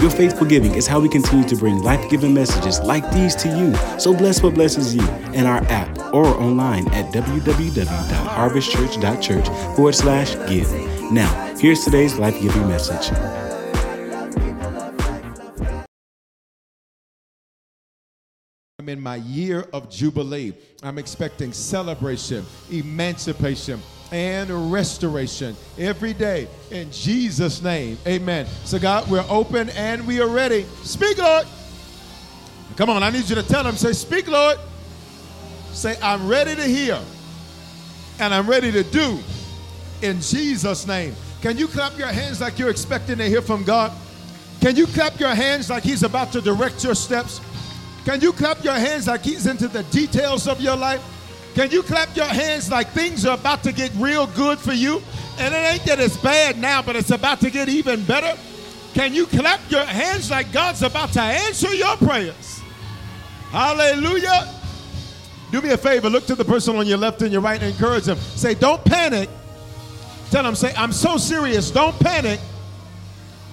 Your faithful giving is how we continue to bring life giving messages like these to you. So bless what blesses you in our app or online at www.harvestchurch.church forward slash give. Now, here's today's life giving message. I'm in my year of Jubilee. I'm expecting celebration, emancipation, and restoration every day in Jesus' name. Amen. So, God, we're open and we are ready. Speak, Lord. Come on, I need you to tell them, say, Speak, Lord. Say, I'm ready to hear and I'm ready to do in Jesus' name. Can you clap your hands like you're expecting to hear from God? Can you clap your hands like He's about to direct your steps? Can you clap your hands like He's into the details of your life? Can you clap your hands like things are about to get real good for you? And it ain't that it's bad now, but it's about to get even better. Can you clap your hands like God's about to answer your prayers? Hallelujah. Do me a favor, look to the person on your left and your right and encourage them. Say, don't panic. Tell them, say, I'm so serious. Don't panic.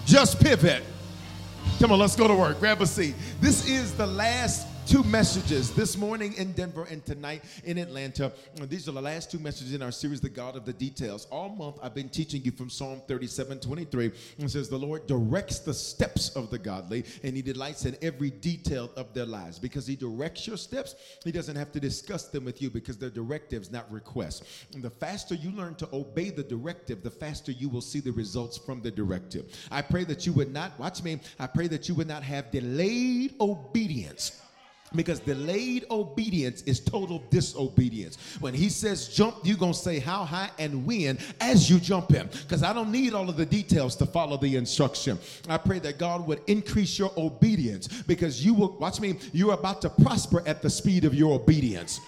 Just pivot. Come on, let's go to work. Grab a seat. This is the last two messages this morning in Denver and tonight in Atlanta. These are the last two messages in our series, The God of the Details. All month I've been teaching you from Psalm 37 23. It says, The Lord directs the steps of the godly, and He delights in every detail of their lives. Because He directs your steps, He doesn't have to discuss them with you because they're directives, not requests. And the faster you learn to obey the directive, the faster you will see the results from the directive. I pray that you would not, watch me, I pray that you would not have delayed obedience because delayed obedience is total disobedience. When he says jump, you're going to say how high and when as you jump him. Because I don't need all of the details to follow the instruction. I pray that God would increase your obedience because you will, watch me, you're about to prosper at the speed of your obedience.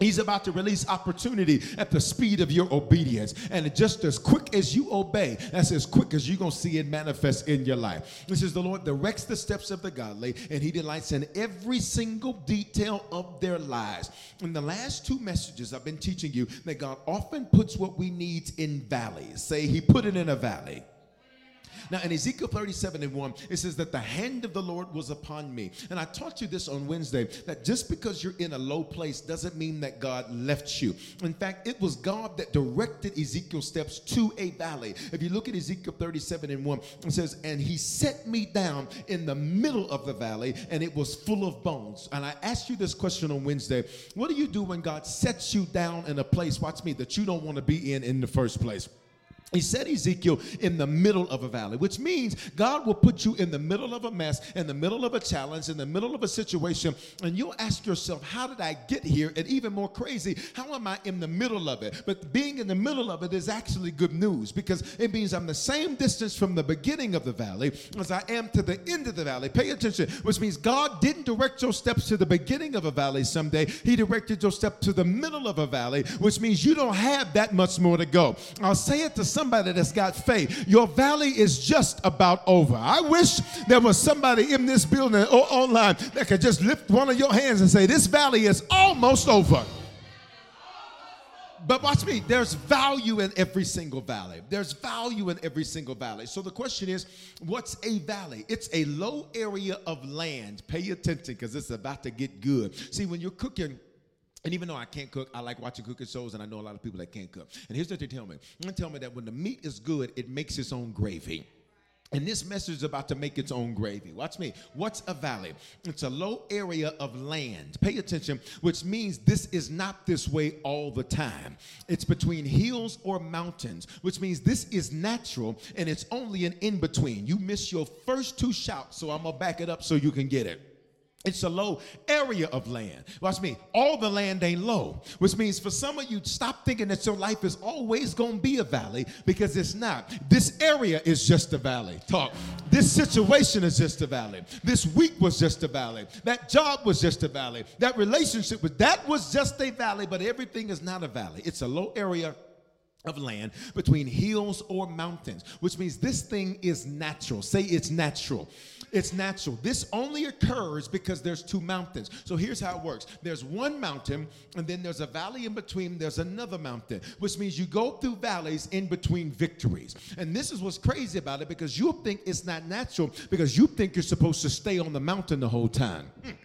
He's about to release opportunity at the speed of your obedience. And just as quick as you obey, that's as quick as you're going to see it manifest in your life. This is the Lord directs the steps of the godly, and He delights in every single detail of their lives. In the last two messages, I've been teaching you that God often puts what we need in valleys. Say, He put it in a valley. Now, in Ezekiel 37 and 1, it says that the hand of the Lord was upon me. And I taught you this on Wednesday that just because you're in a low place doesn't mean that God left you. In fact, it was God that directed Ezekiel's steps to a valley. If you look at Ezekiel 37 and 1, it says, And he set me down in the middle of the valley, and it was full of bones. And I asked you this question on Wednesday What do you do when God sets you down in a place, watch me, that you don't want to be in in the first place? He said Ezekiel in the middle of a valley, which means God will put you in the middle of a mess, in the middle of a challenge, in the middle of a situation, and you'll ask yourself, How did I get here? And even more crazy, how am I in the middle of it? But being in the middle of it is actually good news because it means I'm the same distance from the beginning of the valley as I am to the end of the valley. Pay attention, which means God didn't direct your steps to the beginning of a valley someday, He directed your step to the middle of a valley, which means you don't have that much more to go. I'll say it to some somebody that's got faith. Your valley is just about over. I wish there was somebody in this building or online that could just lift one of your hands and say, This valley is almost over. but watch me, there's value in every single valley. There's value in every single valley. So the question is, what's a valley? It's a low area of land. Pay attention because it's about to get good. See, when you're cooking, and even though I can't cook, I like watching cooking shows, and I know a lot of people that can't cook. And here's what they tell me: they tell me that when the meat is good, it makes its own gravy. And this message is about to make its own gravy. Watch me. What's a valley? It's a low area of land. Pay attention, which means this is not this way all the time. It's between hills or mountains, which means this is natural and it's only an in between. You miss your first two shouts, so I'm going to back it up so you can get it. It's a low area of land. Watch me. All the land ain't low, which means for some of you, stop thinking that your life is always going to be a valley because it's not. This area is just a valley. Talk. This situation is just a valley. This week was just a valley. That job was just a valley. That relationship was that was just a valley, but everything is not a valley. It's a low area of land between hills or mountains, which means this thing is natural. Say it's natural. It's natural. This only occurs because there's two mountains. So here's how it works there's one mountain, and then there's a valley in between, there's another mountain, which means you go through valleys in between victories. And this is what's crazy about it because you think it's not natural because you think you're supposed to stay on the mountain the whole time. Mm.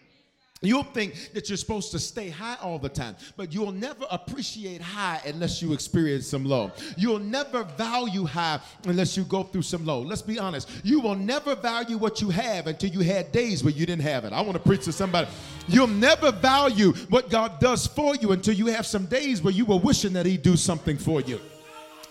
You'll think that you're supposed to stay high all the time, but you'll never appreciate high unless you experience some low. You'll never value high unless you go through some low. Let's be honest. You will never value what you have until you had days where you didn't have it. I want to preach to somebody. You'll never value what God does for you until you have some days where you were wishing that He'd do something for you.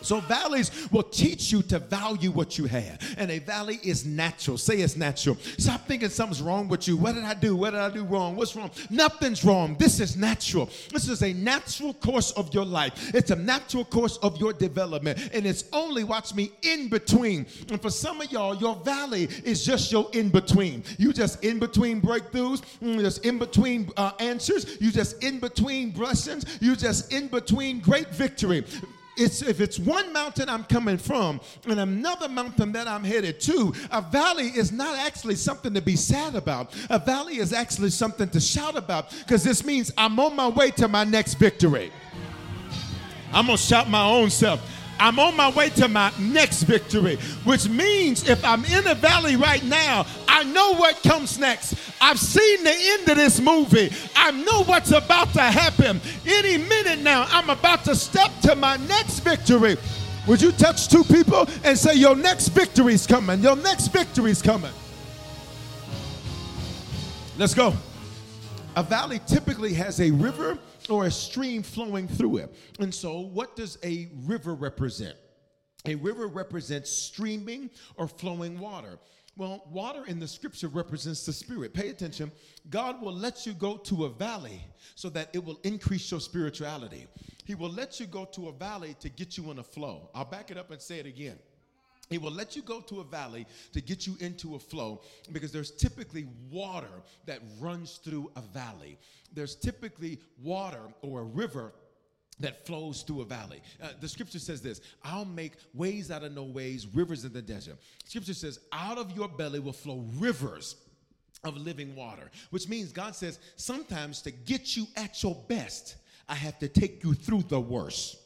So valleys will teach you to value what you have. And a valley is natural. Say it's natural. Stop thinking something's wrong with you. What did I do? What did I do wrong? What's wrong? Nothing's wrong. This is natural. This is a natural course of your life. It's a natural course of your development. And it's only, watch me, in between. And for some of y'all, your valley is just your in between. You just in between breakthroughs, you just in between uh, answers, you just in between blessings, you just in between great victory it's if it's one mountain I'm coming from and another mountain that I'm headed to, a valley is not actually something to be sad about. A valley is actually something to shout about because this means I'm on my way to my next victory. I'm gonna shout my own self. I'm on my way to my next victory, which means if I'm in a valley right now, I know what comes next. I've seen the end of this movie. I know what's about to happen. Any minute now, I'm about to step to my next victory. Would you touch two people and say, Your next victory's coming? Your next victory's coming. Let's go. A valley typically has a river or a stream flowing through it. And so, what does a river represent? A river represents streaming or flowing water. Well, water in the scripture represents the spirit. Pay attention. God will let you go to a valley so that it will increase your spirituality. He will let you go to a valley to get you in a flow. I'll back it up and say it again. He will let you go to a valley to get you into a flow because there's typically water that runs through a valley. There's typically water or a river that flows through a valley. Uh, the scripture says this I'll make ways out of no ways, rivers in the desert. Scripture says, out of your belly will flow rivers of living water, which means God says, sometimes to get you at your best, I have to take you through the worst.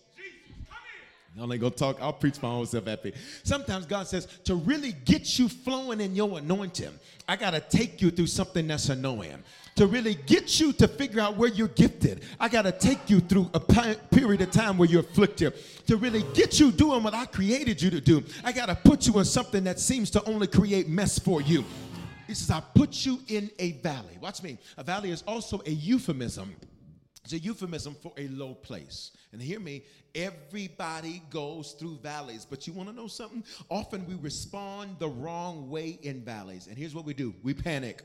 I'm only gonna talk, I'll preach my own self happy. Sometimes God says, to really get you flowing in your anointing, I gotta take you through something that's annoying. To really get you to figure out where you're gifted, I gotta take you through a period of time where you're afflicted. To really get you doing what I created you to do, I gotta put you in something that seems to only create mess for you. He says, I put you in a valley. Watch me. A valley is also a euphemism. It's a euphemism for a low place. And hear me, everybody goes through valleys, but you want to know something? Often we respond the wrong way in valleys. And here's what we do we panic.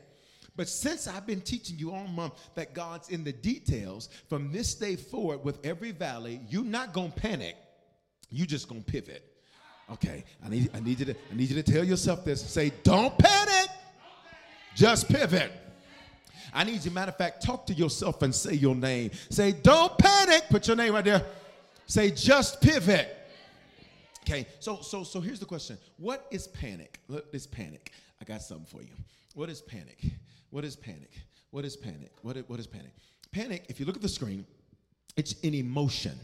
But since I've been teaching you all month that God's in the details, from this day forward, with every valley, you're not gonna panic. You're just gonna pivot. Okay, I need, I need you to I need you to tell yourself this. Say, don't panic. Just pivot. I need you, matter of fact, talk to yourself and say your name. Say, don't panic. Put your name right there. Say, just pivot. Okay, so so so here's the question. What is panic? What is panic? I got something for you. What is panic? What is panic? What is panic? What is, what is panic? Panic, if you look at the screen, it's an emotion.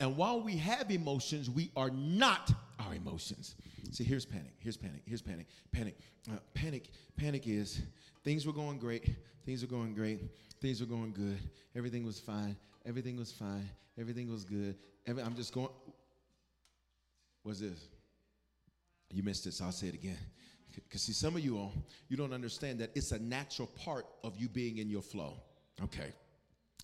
And while we have emotions, we are not our emotions. See, here's panic. Here's panic. Here's panic. Panic. Uh, panic. Panic is things were going great. Things were going great. Things were going good. Everything was fine. Everything was fine. Everything was good. Every, I'm just going. What's this? You missed it, so I'll say it again. Because see, some of you all, you don't understand that it's a natural part of you being in your flow. Okay.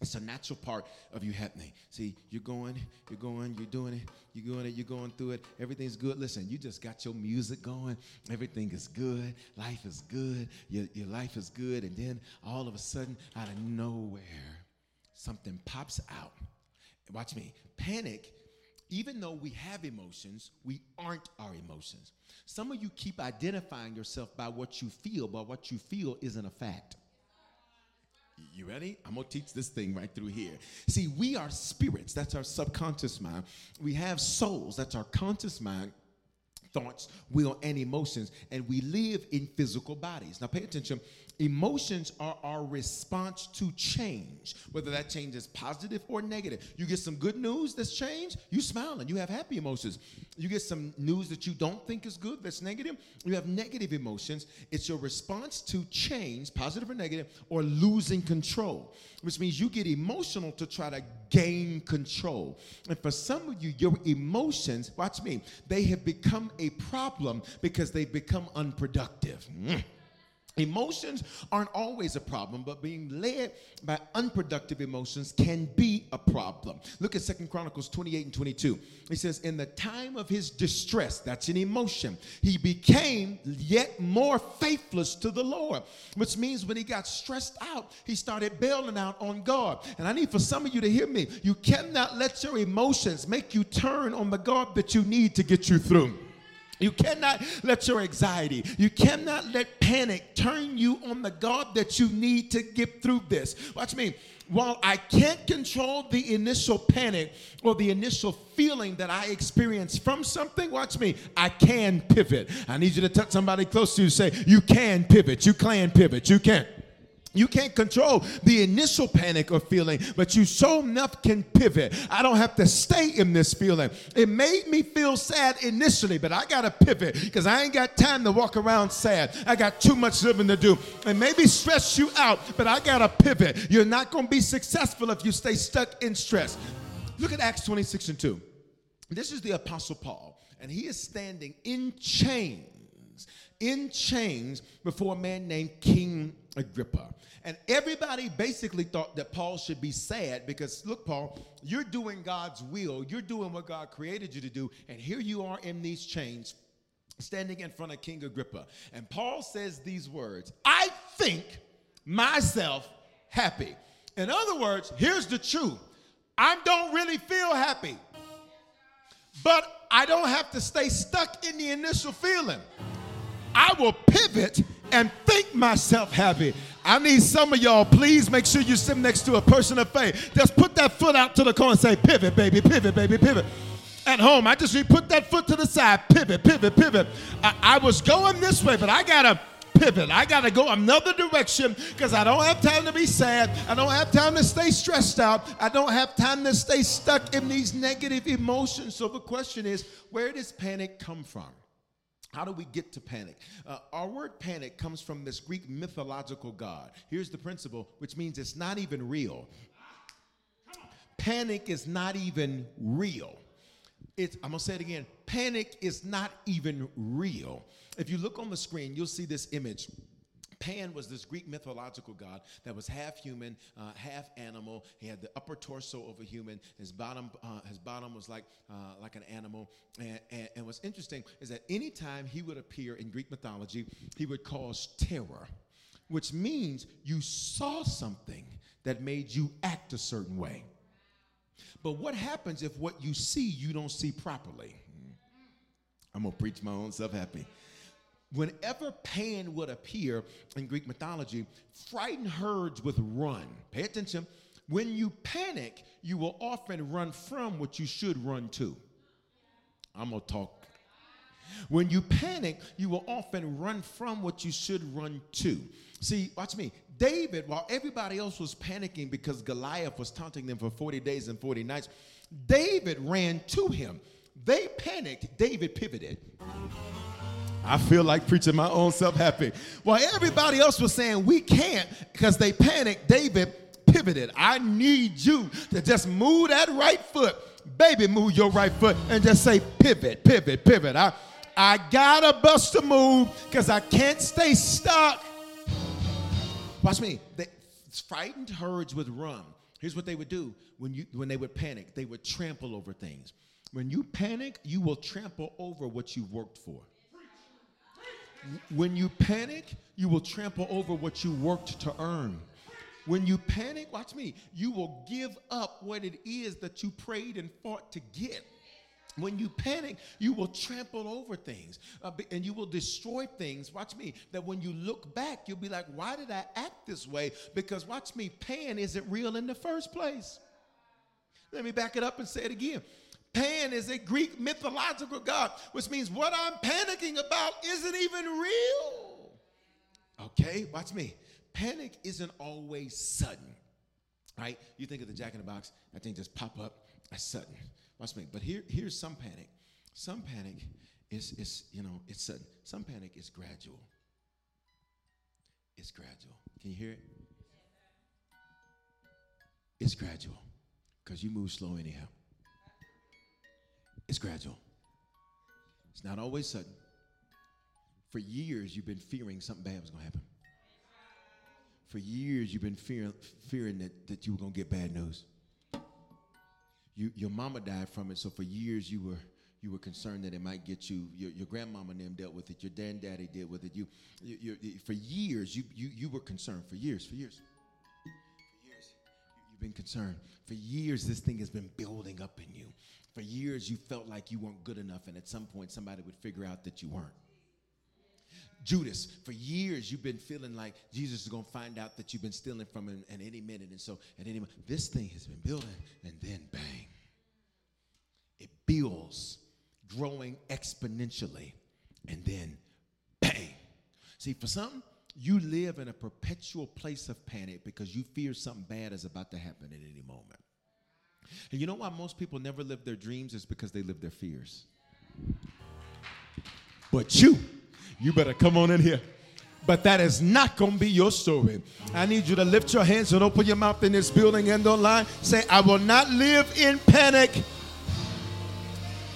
It's a natural part of you happening. See, you're going, you're going, you're doing it, you're doing it, you're going through it. Everything's good. Listen, you just got your music going. Everything is good. Life is good. Your, your life is good. And then all of a sudden, out of nowhere, something pops out. Watch me. Panic, even though we have emotions, we aren't our emotions. Some of you keep identifying yourself by what you feel, but what you feel isn't a fact. You ready? I'm going to teach this thing right through here. See, we are spirits. That's our subconscious mind. We have souls. That's our conscious mind thoughts, will, and emotions, and we live in physical bodies. Now, pay attention. Emotions are our response to change, whether that change is positive or negative. You get some good news that's changed, you smile and you have happy emotions. You get some news that you don't think is good, that's negative, you have negative emotions. It's your response to change, positive or negative, or losing control, which means you get emotional to try to gain control. And for some of you, your emotions, watch me, they have become a problem because they've become unproductive. Mm. Emotions aren't always a problem, but being led by unproductive emotions can be a problem. Look at Second Chronicles 28 and 22. He says, In the time of his distress, that's an emotion, he became yet more faithless to the Lord, which means when he got stressed out, he started bailing out on God. And I need for some of you to hear me. You cannot let your emotions make you turn on the God that you need to get you through. You cannot let your anxiety, you cannot let panic turn you on the God that you need to get through this. Watch me. While I can't control the initial panic or the initial feeling that I experience from something, watch me, I can pivot. I need you to touch somebody close to you say, You can pivot, you can pivot, you can. You can't control the initial panic or feeling, but you so enough can pivot. I don't have to stay in this feeling. It made me feel sad initially, but I got to pivot because I ain't got time to walk around sad. I got too much living to do. And maybe stress you out, but I got to pivot. You're not going to be successful if you stay stuck in stress. Look at Acts 26 and 2. This is the Apostle Paul, and he is standing in chains, in chains before a man named King Agrippa. And everybody basically thought that Paul should be sad because, look, Paul, you're doing God's will. You're doing what God created you to do. And here you are in these chains, standing in front of King Agrippa. And Paul says these words I think myself happy. In other words, here's the truth I don't really feel happy, but I don't have to stay stuck in the initial feeling. I will pivot and think myself happy. I need some of y'all, please make sure you sit next to a person of faith. Just put that foot out to the corner and say, pivot, baby, pivot, baby, pivot. At home, I just put that foot to the side, pivot, pivot, pivot. I, I was going this way, but I gotta pivot. I gotta go another direction because I don't have time to be sad. I don't have time to stay stressed out. I don't have time to stay stuck in these negative emotions. So the question is, where does panic come from? How do we get to panic? Uh, our word panic comes from this Greek mythological god. Here's the principle, which means it's not even real. Panic is not even real. It's, I'm gonna say it again. Panic is not even real. If you look on the screen, you'll see this image. Pan was this Greek mythological god that was half human, uh, half animal. He had the upper torso of a human. His bottom, uh, his bottom was like uh, like an animal. And, and, and what's interesting is that anytime he would appear in Greek mythology, he would cause terror, which means you saw something that made you act a certain way. But what happens if what you see you don't see properly? I'm gonna preach my own self happy whenever Pan would appear in Greek mythology, frightened herds would run. Pay attention. When you panic, you will often run from what you should run to. I'm going to talk. When you panic, you will often run from what you should run to. See, watch me. David, while everybody else was panicking because Goliath was taunting them for 40 days and 40 nights, David ran to him. They panicked, David pivoted. I feel like preaching my own self happy. While everybody else was saying we can't because they panicked, David pivoted. I need you to just move that right foot. Baby, move your right foot and just say pivot, pivot, pivot. I, I gotta bust a move because I can't stay stuck. Watch me. They frightened herds would run. Here's what they would do when you when they would panic. They would trample over things. When you panic, you will trample over what you've worked for. When you panic, you will trample over what you worked to earn. When you panic, watch me, you will give up what it is that you prayed and fought to get. When you panic, you will trample over things uh, and you will destroy things. Watch me, that when you look back, you'll be like, why did I act this way? Because, watch me, pain isn't real in the first place. Let me back it up and say it again. Pan is a Greek mythological god, which means what I'm panicking about isn't even real. Okay, watch me. Panic isn't always sudden, right? You think of the jack in the box, that thing just pop up, that's sudden. Watch me. But here, here's some panic. Some panic is, is, you know, it's sudden. Some panic is gradual. It's gradual. Can you hear it? It's gradual because you move slow anyhow. It's gradual. It's not always sudden. For years, you've been fearing something bad was going to happen. For years, you've been fearing, fearing that, that you were going to get bad news. You, your mama died from it, so for years you were you were concerned that it might get you. Your, your grandmama and them dealt with it. Your dad and daddy dealt with it. You, you, you, for years, you, you, you were concerned. For years, for years. For years, you've been concerned. For years, this thing has been building up in you. For years, you felt like you weren't good enough, and at some point, somebody would figure out that you weren't. Judas, for years you've been feeling like Jesus is going to find out that you've been stealing from him at any minute. And so at any moment, this thing has been building, and then bang. It builds, growing exponentially, and then bang. See, for some, you live in a perpetual place of panic because you fear something bad is about to happen at any moment. And you know why most people never live their dreams is because they live their fears. But you, you better come on in here. But that is not going to be your story. I need you to lift your hands and open your mouth in this building and online. Say, I will not live in panic.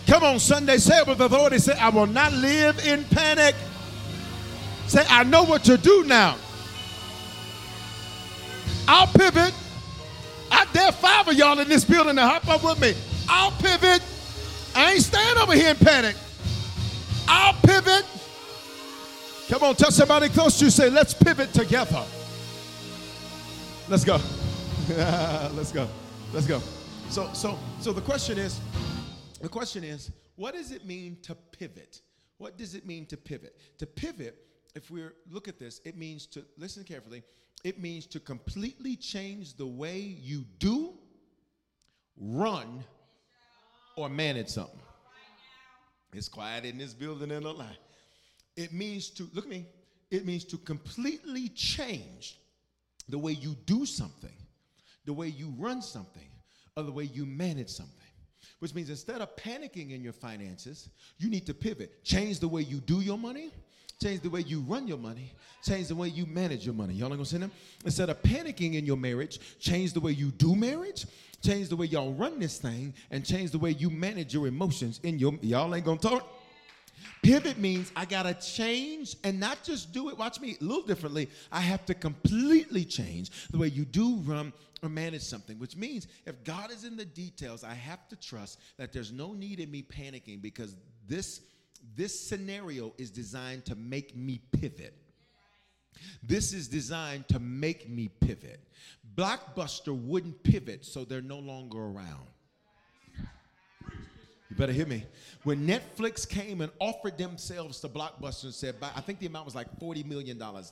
Come on, Sunday, say it with authority. Say, I will not live in panic. Say, I know what to do now. I'll pivot. I dare five of y'all in this building to hop up with me. I'll pivot. I ain't staying over here in panic. I'll pivot. Come on, touch somebody close to you. Say, let's pivot together. Let's go. let's go. Let's go. So, so, so the question is, the question is, what does it mean to pivot? What does it mean to pivot? To pivot, if we look at this, it means to listen carefully. It means to completely change the way you do, run, or manage something. It's quiet in this building and online. It means to, look at me, it means to completely change the way you do something, the way you run something, or the way you manage something. Which means instead of panicking in your finances, you need to pivot. Change the way you do your money, change the way you run your money, change the way you manage your money. Y'all ain't gonna send them? Instead of panicking in your marriage, change the way you do marriage, change the way y'all run this thing, and change the way you manage your emotions in your y'all ain't gonna talk. Pivot means I gotta change and not just do it, watch me, a little differently. I have to completely change the way you do run or manage something, which means if God is in the details, I have to trust that there's no need in me panicking because this, this scenario is designed to make me pivot. This is designed to make me pivot. Blockbuster wouldn't pivot, so they're no longer around. You better hear me. When Netflix came and offered themselves to Blockbuster and said, I think the amount was like $40 million. Uh,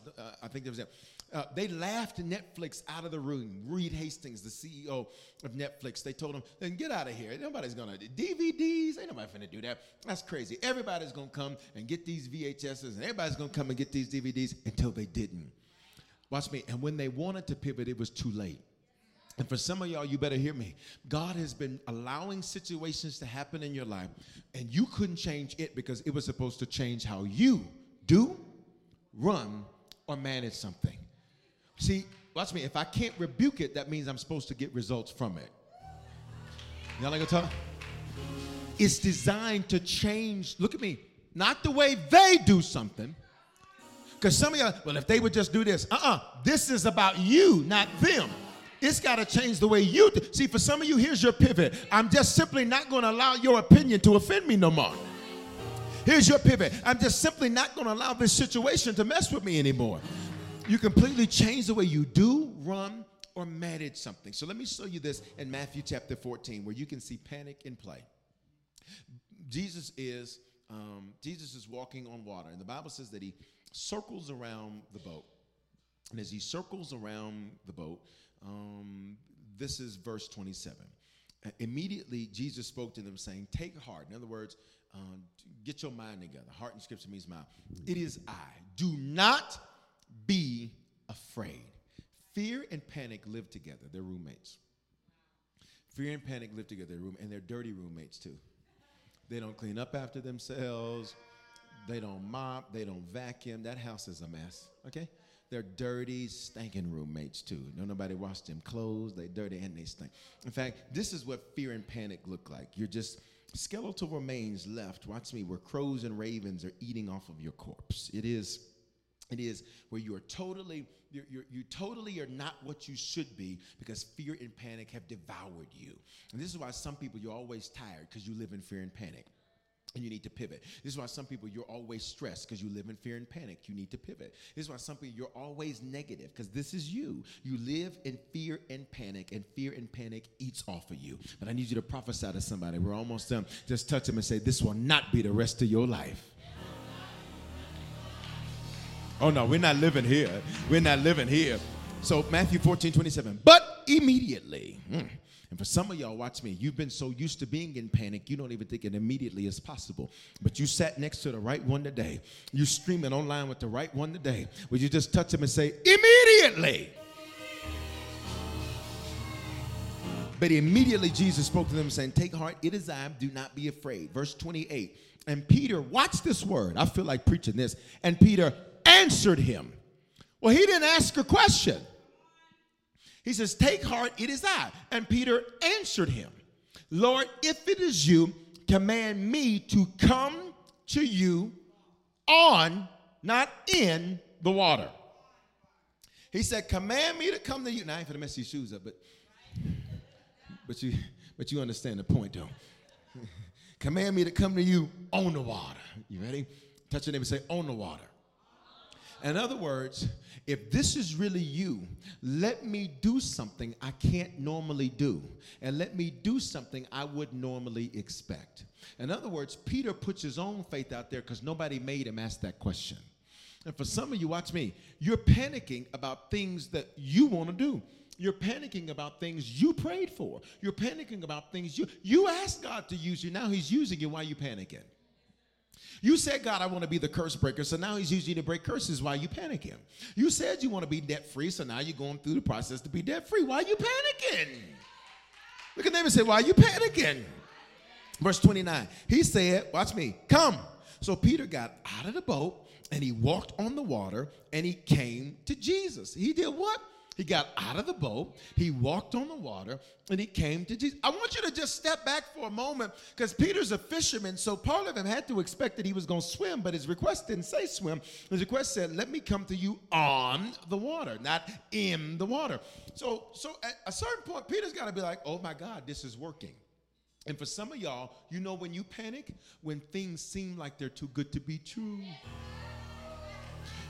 I think there was a, Uh, they laughed Netflix out of the room. Reed Hastings, the CEO of Netflix, they told him, then get out of here. Nobody's gonna DVDs. Ain't nobody finna do that. That's crazy. Everybody's gonna come and get these VHSs, and everybody's gonna come and get these DVDs until they didn't. Watch me. And when they wanted to pivot, it was too late. And for some of y'all, you better hear me. God has been allowing situations to happen in your life, and you couldn't change it because it was supposed to change how you do, run, or manage something. See, watch me. If I can't rebuke it, that means I'm supposed to get results from it. Y'all gonna talk? It's designed to change, look at me, not the way they do something. Because some of y'all, well, if they would just do this, uh uh-uh, uh, this is about you, not them. It's got to change the way you do. See, for some of you, here's your pivot. I'm just simply not going to allow your opinion to offend me no more. Here's your pivot. I'm just simply not going to allow this situation to mess with me anymore. You completely change the way you do, run, or manage something. So let me show you this in Matthew chapter 14, where you can see panic in play. Jesus is um, Jesus is walking on water, and the Bible says that he circles around the boat. And as he circles around the boat, um, this is verse 27. Uh, immediately, Jesus spoke to them, saying, Take heart. In other words, uh, get your mind together. Heart in scripture means mind. It is I. Do not be afraid. Fear and panic live together. They're roommates. Fear and panic live together, room, and they're dirty roommates too. They don't clean up after themselves. They don't mop. They don't vacuum. That house is a mess. Okay? They're dirty, stinking roommates too. No, nobody washed them clothes. They dirty and they stink. In fact, this is what fear and panic look like. You're just skeletal remains left. Watch me, where crows and ravens are eating off of your corpse. It is it is where you are totally you're, you're, you totally are not what you should be because fear and panic have devoured you and this is why some people you're always tired because you live in fear and panic and you need to pivot. This is why some people you're always stressed because you live in fear and panic. You need to pivot. This is why some people you're always negative because this is you. You live in fear and panic, and fear and panic eats off of you. But I need you to prophesy to somebody. We're almost done. Just touch them and say, This will not be the rest of your life. Oh no, we're not living here. We're not living here. So Matthew 14, 27. But immediately. Mm, and for some of y'all, watch me, you've been so used to being in panic, you don't even think it immediately is possible. But you sat next to the right one today. You streaming online with the right one today. Would you just touch him and say, immediately? But immediately Jesus spoke to them saying, Take heart, it is I, do not be afraid. Verse 28. And Peter, watch this word. I feel like preaching this. And Peter answered him. Well, he didn't ask a question. He says, Take heart, it is I. And Peter answered him, Lord, if it is you, command me to come to you on, not in the water. He said, Command me to come to you. Now I ain't gonna mess your shoes up, but but you but you understand the point though. Command me to come to you on the water. You ready? Touch your neighbor and say, on the water. In other words, if this is really you, let me do something I can't normally do, and let me do something I would normally expect. In other words, Peter puts his own faith out there because nobody made him ask that question. And for some of you, watch me, you're panicking about things that you want to do. You're panicking about things you prayed for. You're panicking about things you you asked God to use you. Now He's using you. Why are you panicking? You said, God, I want to be the curse breaker. So now he's using you to break curses while you panicking. You said you want to be debt free. So now you're going through the process to be debt free. Why are you panicking? Look at them and say, Why are you panicking? Verse 29. He said, Watch me, come. So Peter got out of the boat and he walked on the water and he came to Jesus. He did what? He got out of the boat, he walked on the water, and he came to Jesus. I want you to just step back for a moment because Peter's a fisherman, so part of him had to expect that he was going to swim, but his request didn't say swim. His request said, Let me come to you on the water, not in the water. So, so at a certain point, Peter's got to be like, Oh my God, this is working. And for some of y'all, you know when you panic? When things seem like they're too good to be true.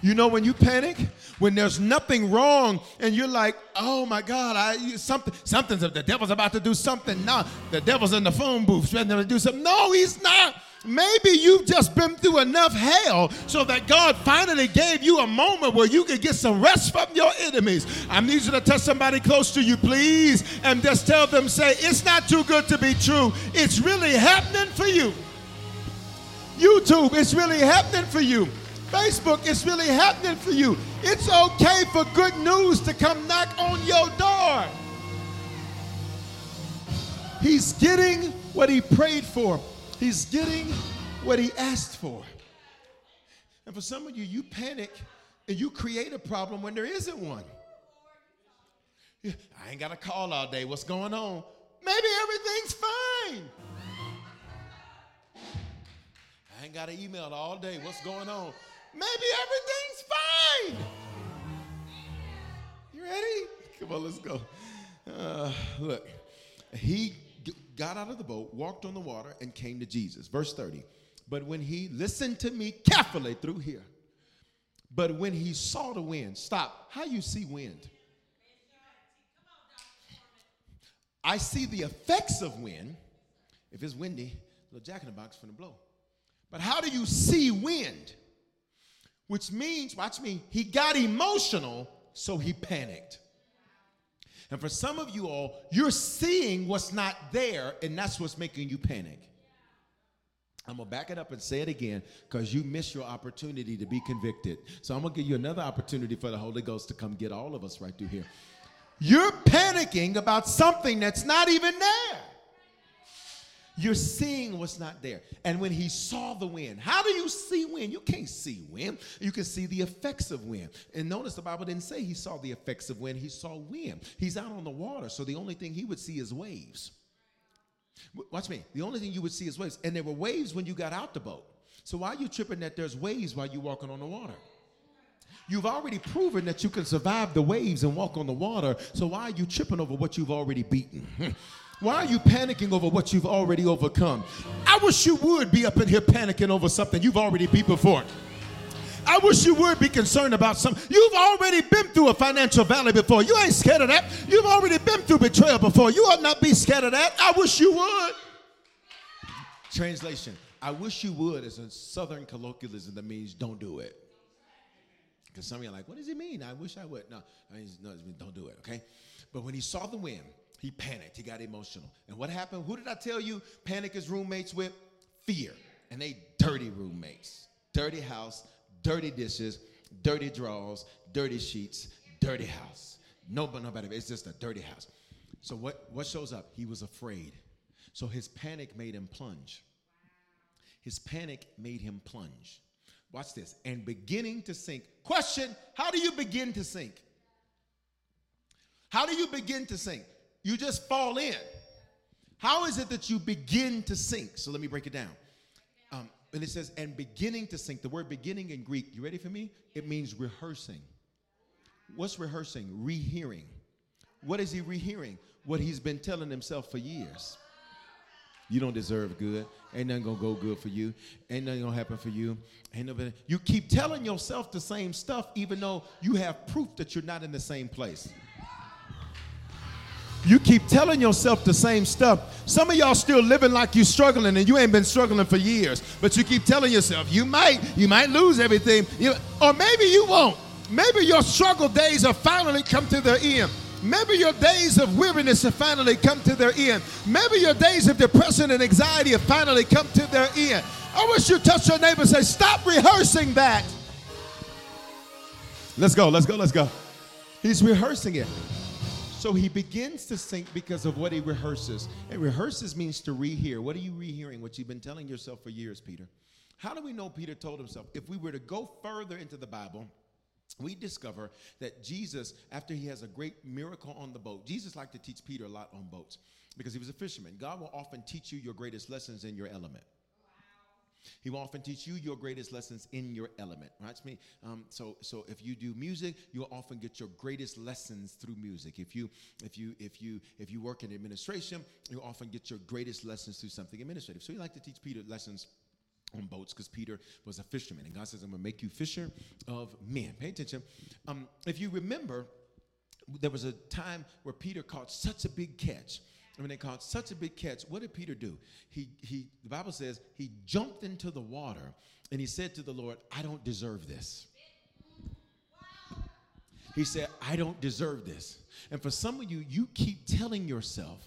You know when you panic, when there's nothing wrong, and you're like, "Oh my God, I something, something's the devil's about to do something." No, the devil's in the phone booth trying to do something. No, he's not. Maybe you've just been through enough hell so that God finally gave you a moment where you could get some rest from your enemies. I need you to touch somebody close to you, please, and just tell them, say, it's not too good to be true. It's really happening for you. YouTube, it's really happening for you. Facebook, it's really happening for you. It's okay for good news to come knock on your door. He's getting what he prayed for. He's getting what he asked for. And for some of you, you panic and you create a problem when there isn't one. I ain't got a call all day. What's going on? Maybe everything's fine. I ain't got an email all day. What's going on? Maybe everything's fine. You ready? Come on, let's go. Uh, look, he got out of the boat, walked on the water, and came to Jesus. Verse 30. But when he listened to me carefully through here, but when he saw the wind, stop. How you see wind? I see the effects of wind. If it's windy, little jack in the box the blow. But how do you see wind? Which means, watch me, he got emotional, so he panicked. And for some of you all, you're seeing what's not there, and that's what's making you panic. I'm gonna back it up and say it again because you miss your opportunity to be convicted. So I'm gonna give you another opportunity for the Holy Ghost to come get all of us right through here. You're panicking about something that's not even there. You're seeing what's not there. And when he saw the wind, how do you see wind? You can't see wind. You can see the effects of wind. And notice the Bible didn't say he saw the effects of wind, he saw wind. He's out on the water, so the only thing he would see is waves. Watch me. The only thing you would see is waves. And there were waves when you got out the boat. So why are you tripping that there's waves while you're walking on the water? You've already proven that you can survive the waves and walk on the water. So why are you tripping over what you've already beaten? Why are you panicking over what you've already overcome? I wish you would be up in here panicking over something you've already beat before. I wish you would be concerned about something. You've already been through a financial valley before. You ain't scared of that. You've already been through betrayal before. You ought not be scared of that. I wish you would. Translation I wish you would is a southern colloquialism that means don't do it. Because some of you are like, what does it mean? I wish I would. No, I mean, no, don't do it, okay? But when he saw the wind, he panicked. He got emotional. And what happened? Who did I tell you panic is roommates with? Fear. And they dirty roommates. Dirty house, dirty dishes, dirty drawers, dirty sheets, dirty house. No, Nobody, nobody, it's just a dirty house. So what, what shows up? He was afraid. So his panic made him plunge. His panic made him plunge. Watch this. And beginning to sink. Question How do you begin to sink? How do you begin to sink? You just fall in. How is it that you begin to sink? So let me break it down. Um, and it says, and beginning to sink. The word beginning in Greek, you ready for me? It means rehearsing. What's rehearsing? Rehearing. What is he rehearing? What he's been telling himself for years. You don't deserve good. Ain't nothing gonna go good for you. Ain't nothing gonna happen for you. Ain't nobody. You keep telling yourself the same stuff, even though you have proof that you're not in the same place. You keep telling yourself the same stuff. Some of y'all still living like you're struggling and you ain't been struggling for years. But you keep telling yourself you might, you might lose everything. You, or maybe you won't. Maybe your struggle days have finally come to their end. Maybe your days of weariness have finally come to their end. Maybe your days of depression and anxiety have finally come to their end. I wish you touch your neighbor and say, Stop rehearsing that. Let's go, let's go, let's go. He's rehearsing it. So he begins to sink because of what he rehearses. And rehearses means to rehear. What are you rehearing? What you've been telling yourself for years, Peter. How do we know Peter told himself? If we were to go further into the Bible, we discover that Jesus, after he has a great miracle on the boat, Jesus liked to teach Peter a lot on boats because he was a fisherman. God will often teach you your greatest lessons in your element. He will often teach you your greatest lessons in your element. Right? Me. Um, so, so if you do music, you'll often get your greatest lessons through music. If you, if you, if you, if you work in administration, you'll often get your greatest lessons through something administrative. So, he like to teach Peter lessons on boats because Peter was a fisherman, and God says, "I'm going to make you fisher of men." Pay attention. Um, if you remember, there was a time where Peter caught such a big catch Mean, they caught such a big catch. What did Peter do? He, he, the Bible says he jumped into the water and he said to the Lord, I don't deserve this. He said, I don't deserve this. And for some of you, you keep telling yourself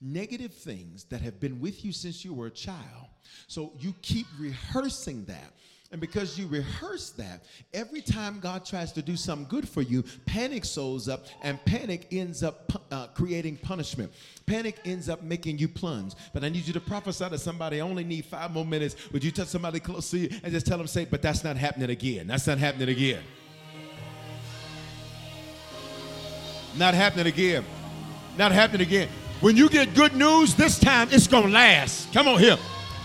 negative things that have been with you since you were a child. So you keep rehearsing that. And because you rehearse that, every time God tries to do something good for you, panic shows up, and panic ends up uh, creating punishment. Panic ends up making you plunge. But I need you to prophesy to somebody. I only need five more minutes. Would you touch somebody close to you and just tell them, say, but that's not happening again. That's not happening again. Not happening again. Not happening again. When you get good news, this time it's going to last. Come on here.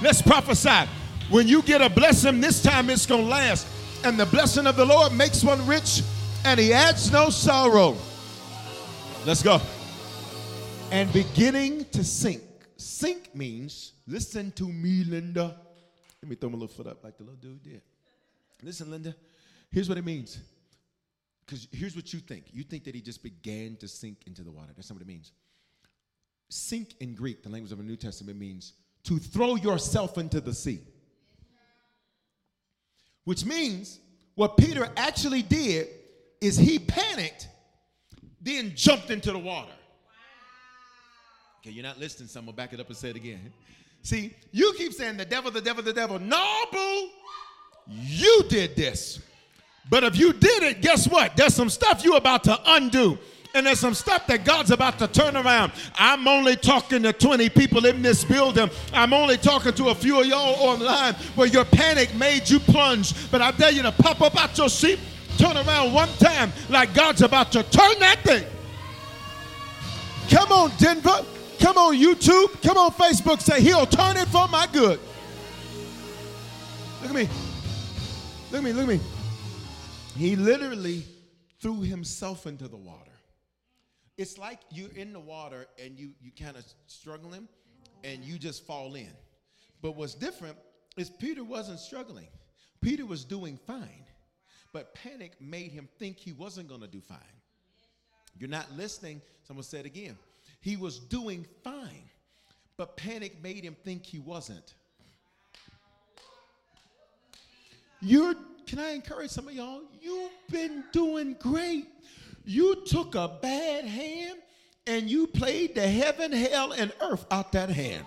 Let's prophesy. When you get a blessing, this time it's going to last. And the blessing of the Lord makes one rich, and he adds no sorrow. Let's go. And beginning to sink. Sink means, listen to me, Linda. Let me throw my little foot up like the little dude did. Listen, Linda, here's what it means. Because here's what you think. You think that he just began to sink into the water. That's not what it means. Sink in Greek, the language of the New Testament, means to throw yourself into the sea. Which means what Peter actually did is he panicked, then jumped into the water. Okay, you're not listening, so I'm gonna back it up and say it again. See, you keep saying the devil, the devil, the devil. No, boo, you did this. But if you did it, guess what? There's some stuff you're about to undo and there's some stuff that God's about to turn around. I'm only talking to 20 people in this building. I'm only talking to a few of y'all online where your panic made you plunge. But I dare you to pop up out your seat, turn around one time like God's about to turn that thing. Come on, Denver. Come on, YouTube. Come on, Facebook. Say, He'll turn it for my good. Look at me. Look at me. Look at me. He literally threw himself into the water it's like you're in the water and you you kind of struggling and you just fall in. But what's different is Peter wasn't struggling. Peter was doing fine. But panic made him think he wasn't going to do fine. You're not listening. Someone said again. He was doing fine. But panic made him think he wasn't. You're can I encourage some of y'all? You've been doing great. You took a bad hand and you played the heaven, hell, and earth out that hand.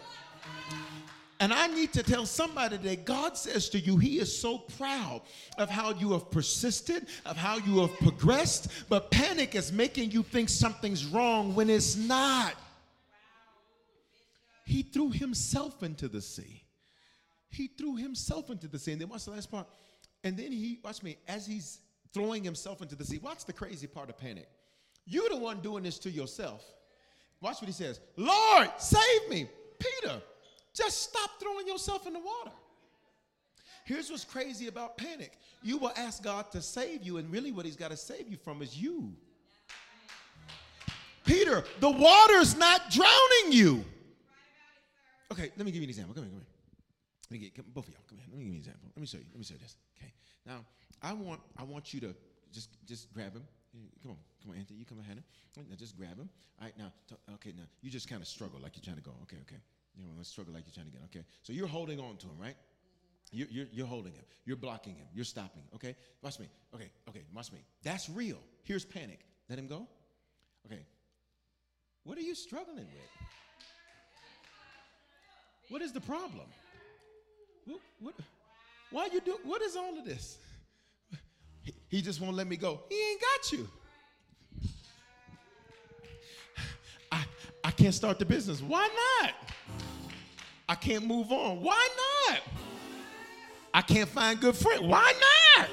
And I need to tell somebody that God says to you, He is so proud of how you have persisted, of how you have progressed, but panic is making you think something's wrong when it's not. He threw himself into the sea. He threw himself into the sea. And then watch the last part. And then he, watch me, as he's throwing himself into the sea. Watch the crazy part of panic. You're the one doing this to yourself. Watch what he says Lord, save me. Peter, just stop throwing yourself in the water. Here's what's crazy about panic you will ask God to save you, and really what he's got to save you from is you. Peter, the water's not drowning you. Okay, let me give you an example. Come here, come here. Let me get come, both of y'all. Come here. Let me give you an example. Let me show you. Let me show you this. Okay. Now, I want I want you to just just grab him. Come on, come on, Anthony. You come on, ahead. Now just grab him. All right, now, okay, now you just kind of struggle like you're trying to go. Okay, okay. You know, let's struggle like you're trying to get. Okay, so you're holding on to him, right? You're, you're, you're holding him. You're blocking him. You're stopping. Okay, watch me. Okay, okay, watch me. That's real. Here's panic. Let him go. Okay. What are you struggling with? What is the problem? What, what, why you do? What is all of this? He, just won't let me go. He ain't got you. I, I can't start the business. Why not? I can't move on. Why not? I can't find good friends. Why not?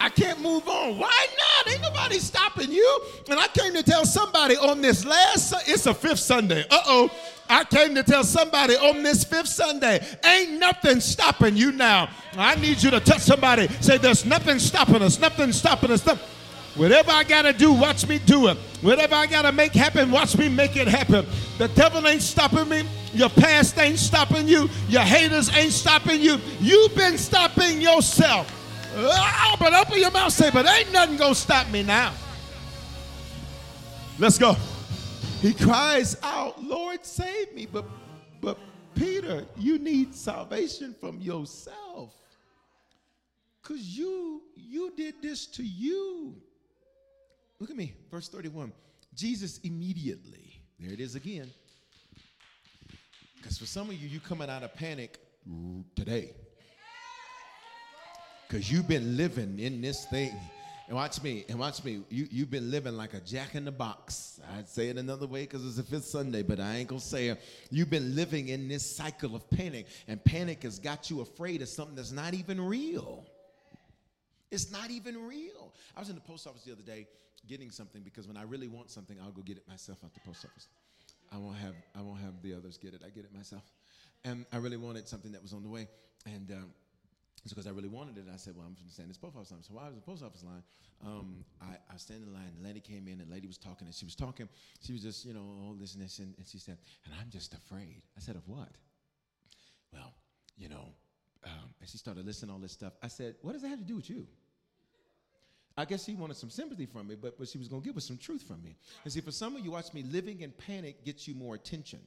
I can't move on. Why not? Ain't nobody stopping you. And I came to tell somebody on this last, it's a fifth Sunday. Uh oh. I came to tell somebody on this fifth Sunday, ain't nothing stopping you now. I need you to touch somebody. Say, there's nothing stopping us, nothing stopping us. Nothing. Whatever I got to do, watch me do it. Whatever I got to make happen, watch me make it happen. The devil ain't stopping me. Your past ain't stopping you. Your haters ain't stopping you. You've been stopping yourself. Oh, but open your mouth, say, but ain't nothing to stop me now. Let's go. He cries out, Lord, save me. But, but Peter, you need salvation from yourself. Because you, you did this to you. Look at me, verse 31. Jesus immediately, there it is again. Because for some of you, you coming out of panic today. Because you've been living in this thing. And watch me, and watch me. You, you've been living like a jack in the box. I'd say it another way because it's the fifth Sunday, but I ain't going to say it. You've been living in this cycle of panic, and panic has got you afraid of something that's not even real. It's not even real. I was in the post office the other day getting something because when I really want something, I'll go get it myself at the post office. I won't have I won't have the others get it. I get it myself. And I really wanted something that was on the way, and um, it's because I really wanted it. I said, "Well, I'm stand this post office line." So while I was in the post office line, um, I, I was standing in line. The lady came in, and the lady was talking, and she was talking. She was just, you know, all this and this, and, and she said, "And I'm just afraid." I said, "Of what?" Well, you know, um, and she started listing all this stuff. I said, "What does that have to do with you?" I guess she wanted some sympathy from me, but, but she was going to give us some truth from me. And see, for some of you, watch me, living in panic gets you more attention.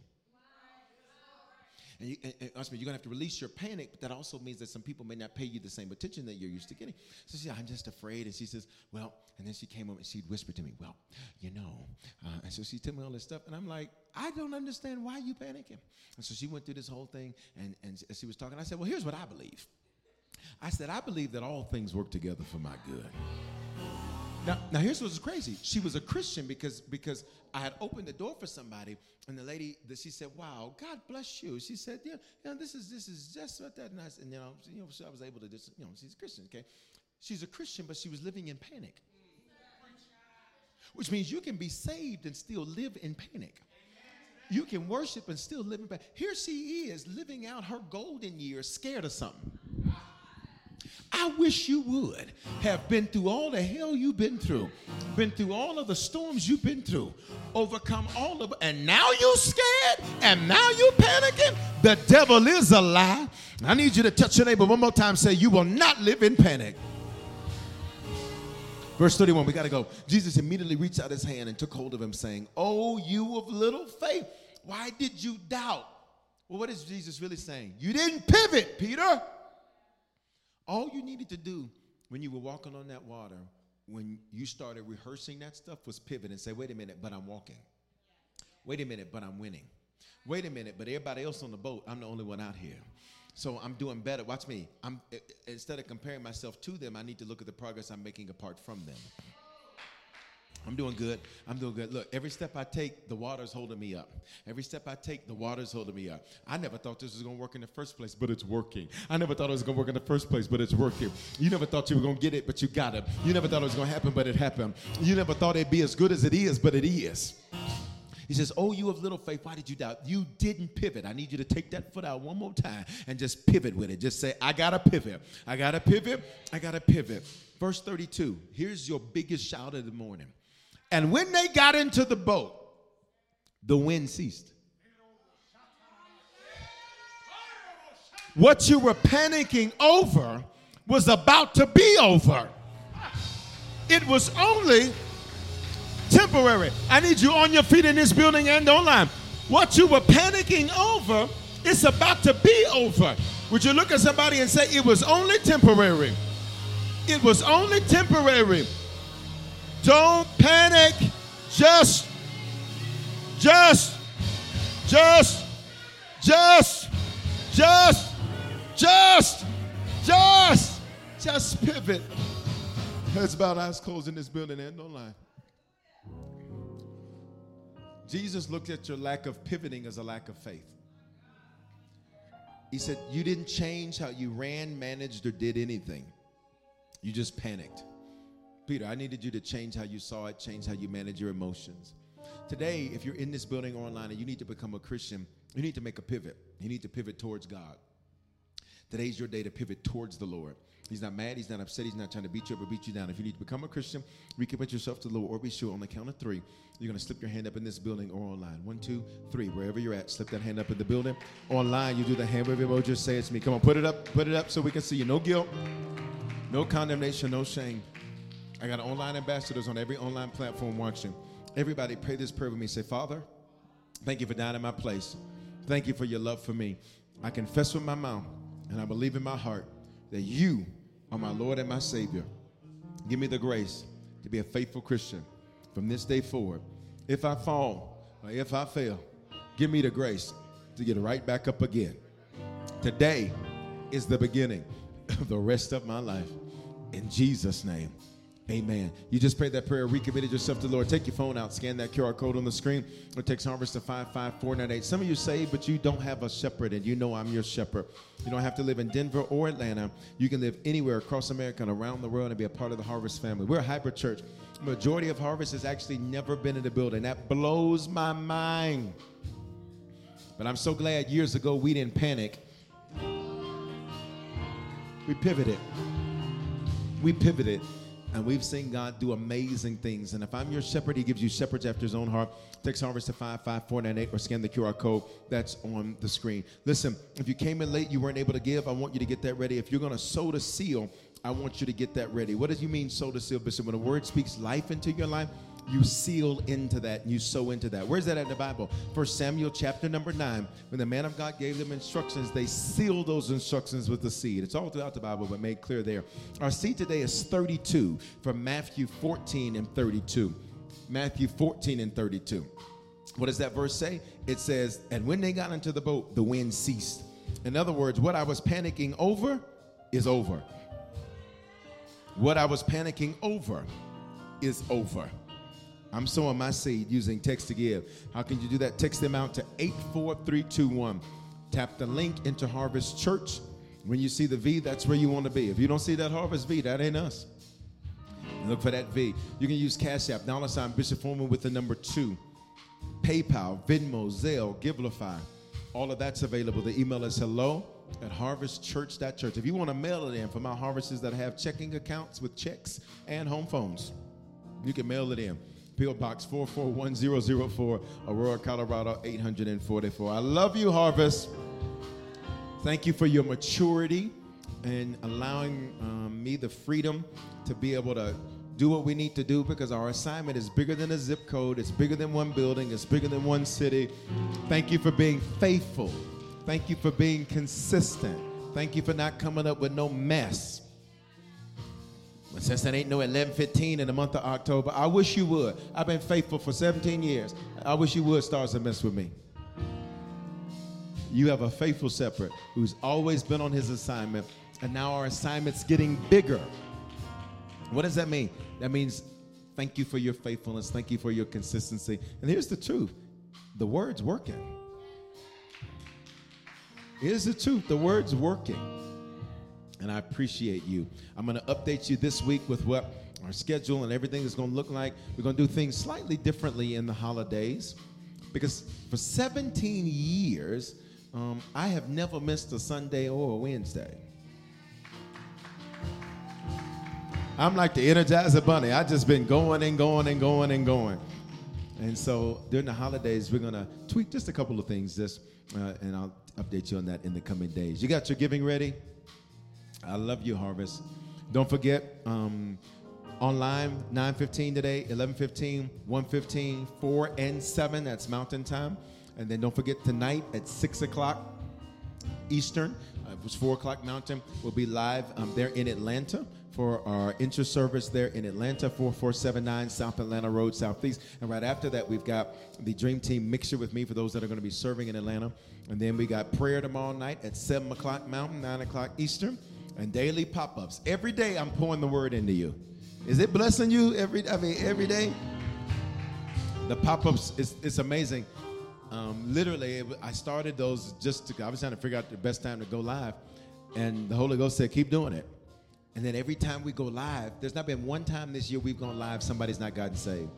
And, you, and, and you're going to have to release your panic, but that also means that some people may not pay you the same attention that you're used to getting. So she said, I'm just afraid. And she says, Well, and then she came up and she'd whisper to me, Well, you know. Uh, and so she told me all this stuff. And I'm like, I don't understand why you panicking. And so she went through this whole thing and, and she was talking. I said, Well, here's what I believe. I said, I believe that all things work together for my good. Now, now here's what's crazy. She was a Christian because because I had opened the door for somebody, and the lady that she said, "Wow, God bless you." She said, "Yeah, you know, this is this is just what that nice." And you know, you know, so I was able to just, you know, she's a Christian, okay? She's a Christian, but she was living in panic, which means you can be saved and still live in panic. You can worship and still live in panic. Here she is living out her golden years, scared of something. I wish you would have been through all the hell you've been through, been through all of the storms you've been through, overcome all of and now you scared and now you panicking. The devil is a lie. I need you to touch your neighbor one more time. Say, You will not live in panic. Verse 31, we got to go. Jesus immediately reached out his hand and took hold of him, saying, Oh, you of little faith, why did you doubt? Well, what is Jesus really saying? You didn't pivot, Peter. All you needed to do when you were walking on that water, when you started rehearsing that stuff, was pivot and say, wait a minute, but I'm walking. Wait a minute, but I'm winning. Wait a minute, but everybody else on the boat, I'm the only one out here. So I'm doing better. Watch me. I'm instead of comparing myself to them, I need to look at the progress I'm making apart from them. I'm doing good. I'm doing good. Look, every step I take, the water's holding me up. Every step I take, the water's holding me up. I never thought this was going to work in the first place, but it's working. I never thought it was going to work in the first place, but it's working. You never thought you were going to get it, but you got it. You never thought it was going to happen, but it happened. You never thought it'd be as good as it is, but it is. He says, Oh, you of little faith, why did you doubt? You didn't pivot. I need you to take that foot out one more time and just pivot with it. Just say, I got to pivot. I got to pivot. I got to pivot. Verse 32. Here's your biggest shout of the morning. And when they got into the boat, the wind ceased. What you were panicking over was about to be over. It was only temporary. I need you on your feet in this building and online. What you were panicking over is about to be over. Would you look at somebody and say, It was only temporary? It was only temporary. Don't panic. Just, just, just, just, just, just, just, just pivot. Heads bowed, eyes closed in this building and no line. Jesus looked at your lack of pivoting as a lack of faith. He said, You didn't change how you ran, managed, or did anything. You just panicked. Peter, I needed you to change how you saw it, change how you manage your emotions. Today, if you're in this building or online and you need to become a Christian, you need to make a pivot. You need to pivot towards God. Today's your day to pivot towards the Lord. He's not mad, he's not upset, he's not trying to beat you up or beat you down. If you need to become a Christian, recommit yourself to the Lord or be sure on the count of three. You're going to slip your hand up in this building or online. One, two, three. Wherever you're at, slip that hand up in the building. Online, you do the hand wave emoji, just say it's me. Come on, put it up, put it up so we can see you. No guilt, no condemnation, no shame. I got online ambassadors on every online platform watching. Everybody pray this prayer with me. Say, Father, thank you for dying in my place. Thank you for your love for me. I confess with my mouth and I believe in my heart that you are my Lord and my Savior. Give me the grace to be a faithful Christian from this day forward. If I fall or if I fail, give me the grace to get right back up again. Today is the beginning of the rest of my life. In Jesus' name. Amen. You just prayed that prayer, recommitted yourself to the Lord. Take your phone out, scan that QR code on the screen, or text Harvest to 55498. Some of you say, but you don't have a shepherd, and you know I'm your shepherd. You don't have to live in Denver or Atlanta. You can live anywhere across America and around the world and be a part of the Harvest family. We're a hybrid church. Majority of Harvest has actually never been in the building. That blows my mind. But I'm so glad years ago we didn't panic. We pivoted. We pivoted and we've seen God do amazing things. And if I'm your shepherd, He gives you shepherds after His own heart. Text Harvest to 55498 or scan the QR code that's on the screen. Listen, if you came in late, you weren't able to give, I want you to get that ready. If you're going to sow the seal, I want you to get that ready. What does you mean sow the seal, Bishop? When the word speaks life into your life, you seal into that and you sow into that. Where's that in the Bible? First Samuel chapter number nine. When the man of God gave them instructions, they sealed those instructions with the seed. It's all throughout the Bible, but made clear there. Our seed today is 32 from Matthew 14 and 32. Matthew 14 and 32. What does that verse say? It says, And when they got into the boat, the wind ceased. In other words, what I was panicking over is over. What I was panicking over is over. I'm sowing my seed using text to give. How can you do that? Text them out to 84321. Tap the link into Harvest Church. When you see the V, that's where you want to be. If you don't see that Harvest V, that ain't us. Look for that V. You can use Cash App, dollar sign Bishop Foreman with the number two. PayPal, Venmo, Zelle, Givelify. All of that's available. The email is hello at harvestchurch.church. If you want to mail it in for my harvesters that have checking accounts with checks and home phones, you can mail it in. P.O. Box 441004, Aurora, Colorado 844. I love you, Harvest. Thank you for your maturity and allowing um, me the freedom to be able to do what we need to do because our assignment is bigger than a zip code, it's bigger than one building, it's bigger than one city. Thank you for being faithful. Thank you for being consistent. Thank you for not coming up with no mess. But since that ain't no 11:15 in the month of October, I wish you would. I've been faithful for 17 years. I wish you would start to mess with me. You have a faithful shepherd who's always been on his assignment, and now our assignment's getting bigger. What does that mean? That means thank you for your faithfulness, thank you for your consistency. And here's the truth the word's working. Here's the truth the word's working and I appreciate you. I'm going to update you this week with what our schedule and everything is going to look like. We're going to do things slightly differently in the holidays because for 17 years, um, I have never missed a Sunday or a Wednesday. I'm like the Energizer Bunny. I've just been going and going and going and going. And so during the holidays, we're going to tweak just a couple of things, just, uh, and I'll update you on that in the coming days. You got your giving ready? I love you, Harvest. Don't forget, um, online 9.15 today 11.15 1.15 4 and 7 that's mountain time and then don't forget tonight at 6 o'clock eastern uh, it was 4 o'clock mountain we'll be live um, there in atlanta for our inter service there in Atlanta, 4479 South Atlanta Road, Southeast. And right after that, we've got the Dream Team mixture with me for those that are going to be serving in Atlanta. And then we got prayer tomorrow night at 7 o'clock Mountain, 9 o'clock Eastern and daily pop-ups. Every day I'm pouring the word into you. Is it blessing you every I mean every day? The pop-ups is it's amazing. Um, literally, it, I started those just to I was trying to figure out the best time to go live, and the Holy Ghost said, "Keep doing it." And then every time we go live, there's not been one time this year we've gone live somebody's not gotten saved.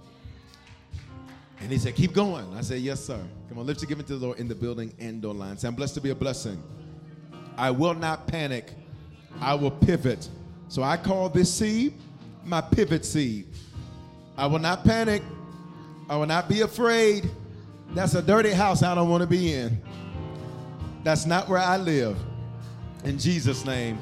And he said, "Keep going." I said, "Yes, sir." Come on, lift your giving to the Lord in the building and online. Say, "I'm blessed to be a blessing." I will not panic I will pivot. So I call this seed my pivot seed. I will not panic. I will not be afraid. That's a dirty house I don't want to be in. That's not where I live. In Jesus' name,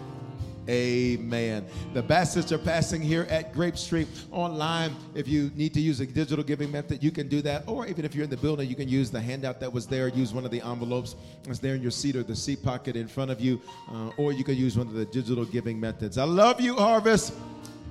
Amen. The baskets are passing here at Grape Street online. If you need to use a digital giving method, you can do that. Or even if you're in the building, you can use the handout that was there. Use one of the envelopes that's there in your seat or the seat pocket in front of you. Uh, or you can use one of the digital giving methods. I love you, Harvest.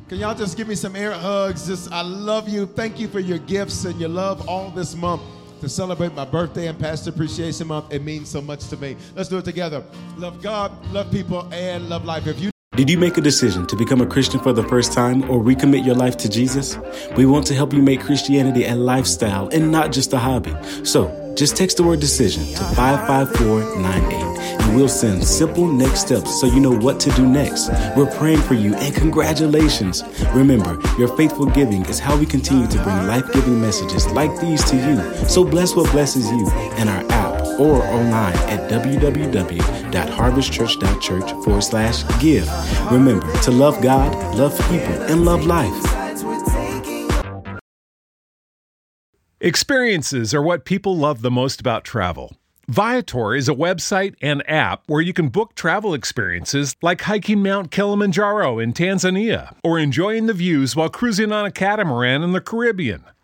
Can y'all just give me some air hugs? Just I love you. Thank you for your gifts and your love all this month to celebrate my birthday and Pastor Appreciation Month. It means so much to me. Let's do it together. Love God, love people, and love life. If you did you make a decision to become a Christian for the first time or recommit your life to Jesus? We want to help you make Christianity a lifestyle and not just a hobby. So, just text the word decision to 55498 and we'll send simple next steps so you know what to do next. We're praying for you and congratulations. Remember, your faithful giving is how we continue to bring life giving messages like these to you. So bless what blesses you and our app or online at www.harvestchurch.church forward slash give. Remember to love God, love people, and love life. Experiences are what people love the most about travel. Viator is a website and app where you can book travel experiences like hiking Mount Kilimanjaro in Tanzania or enjoying the views while cruising on a catamaran in the Caribbean.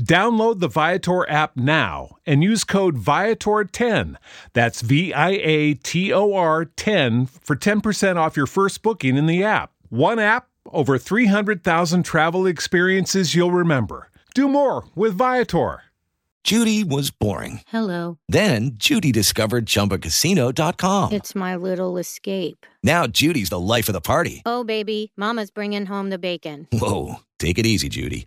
Download the Viator app now and use code Viator10. That's V I A T O R 10 for 10% off your first booking in the app. One app over 300,000 travel experiences you'll remember. Do more with Viator. Judy was boring. Hello. Then Judy discovered chumbacasino.com. It's my little escape. Now Judy's the life of the party. Oh, baby, Mama's bringing home the bacon. Whoa. Take it easy, Judy.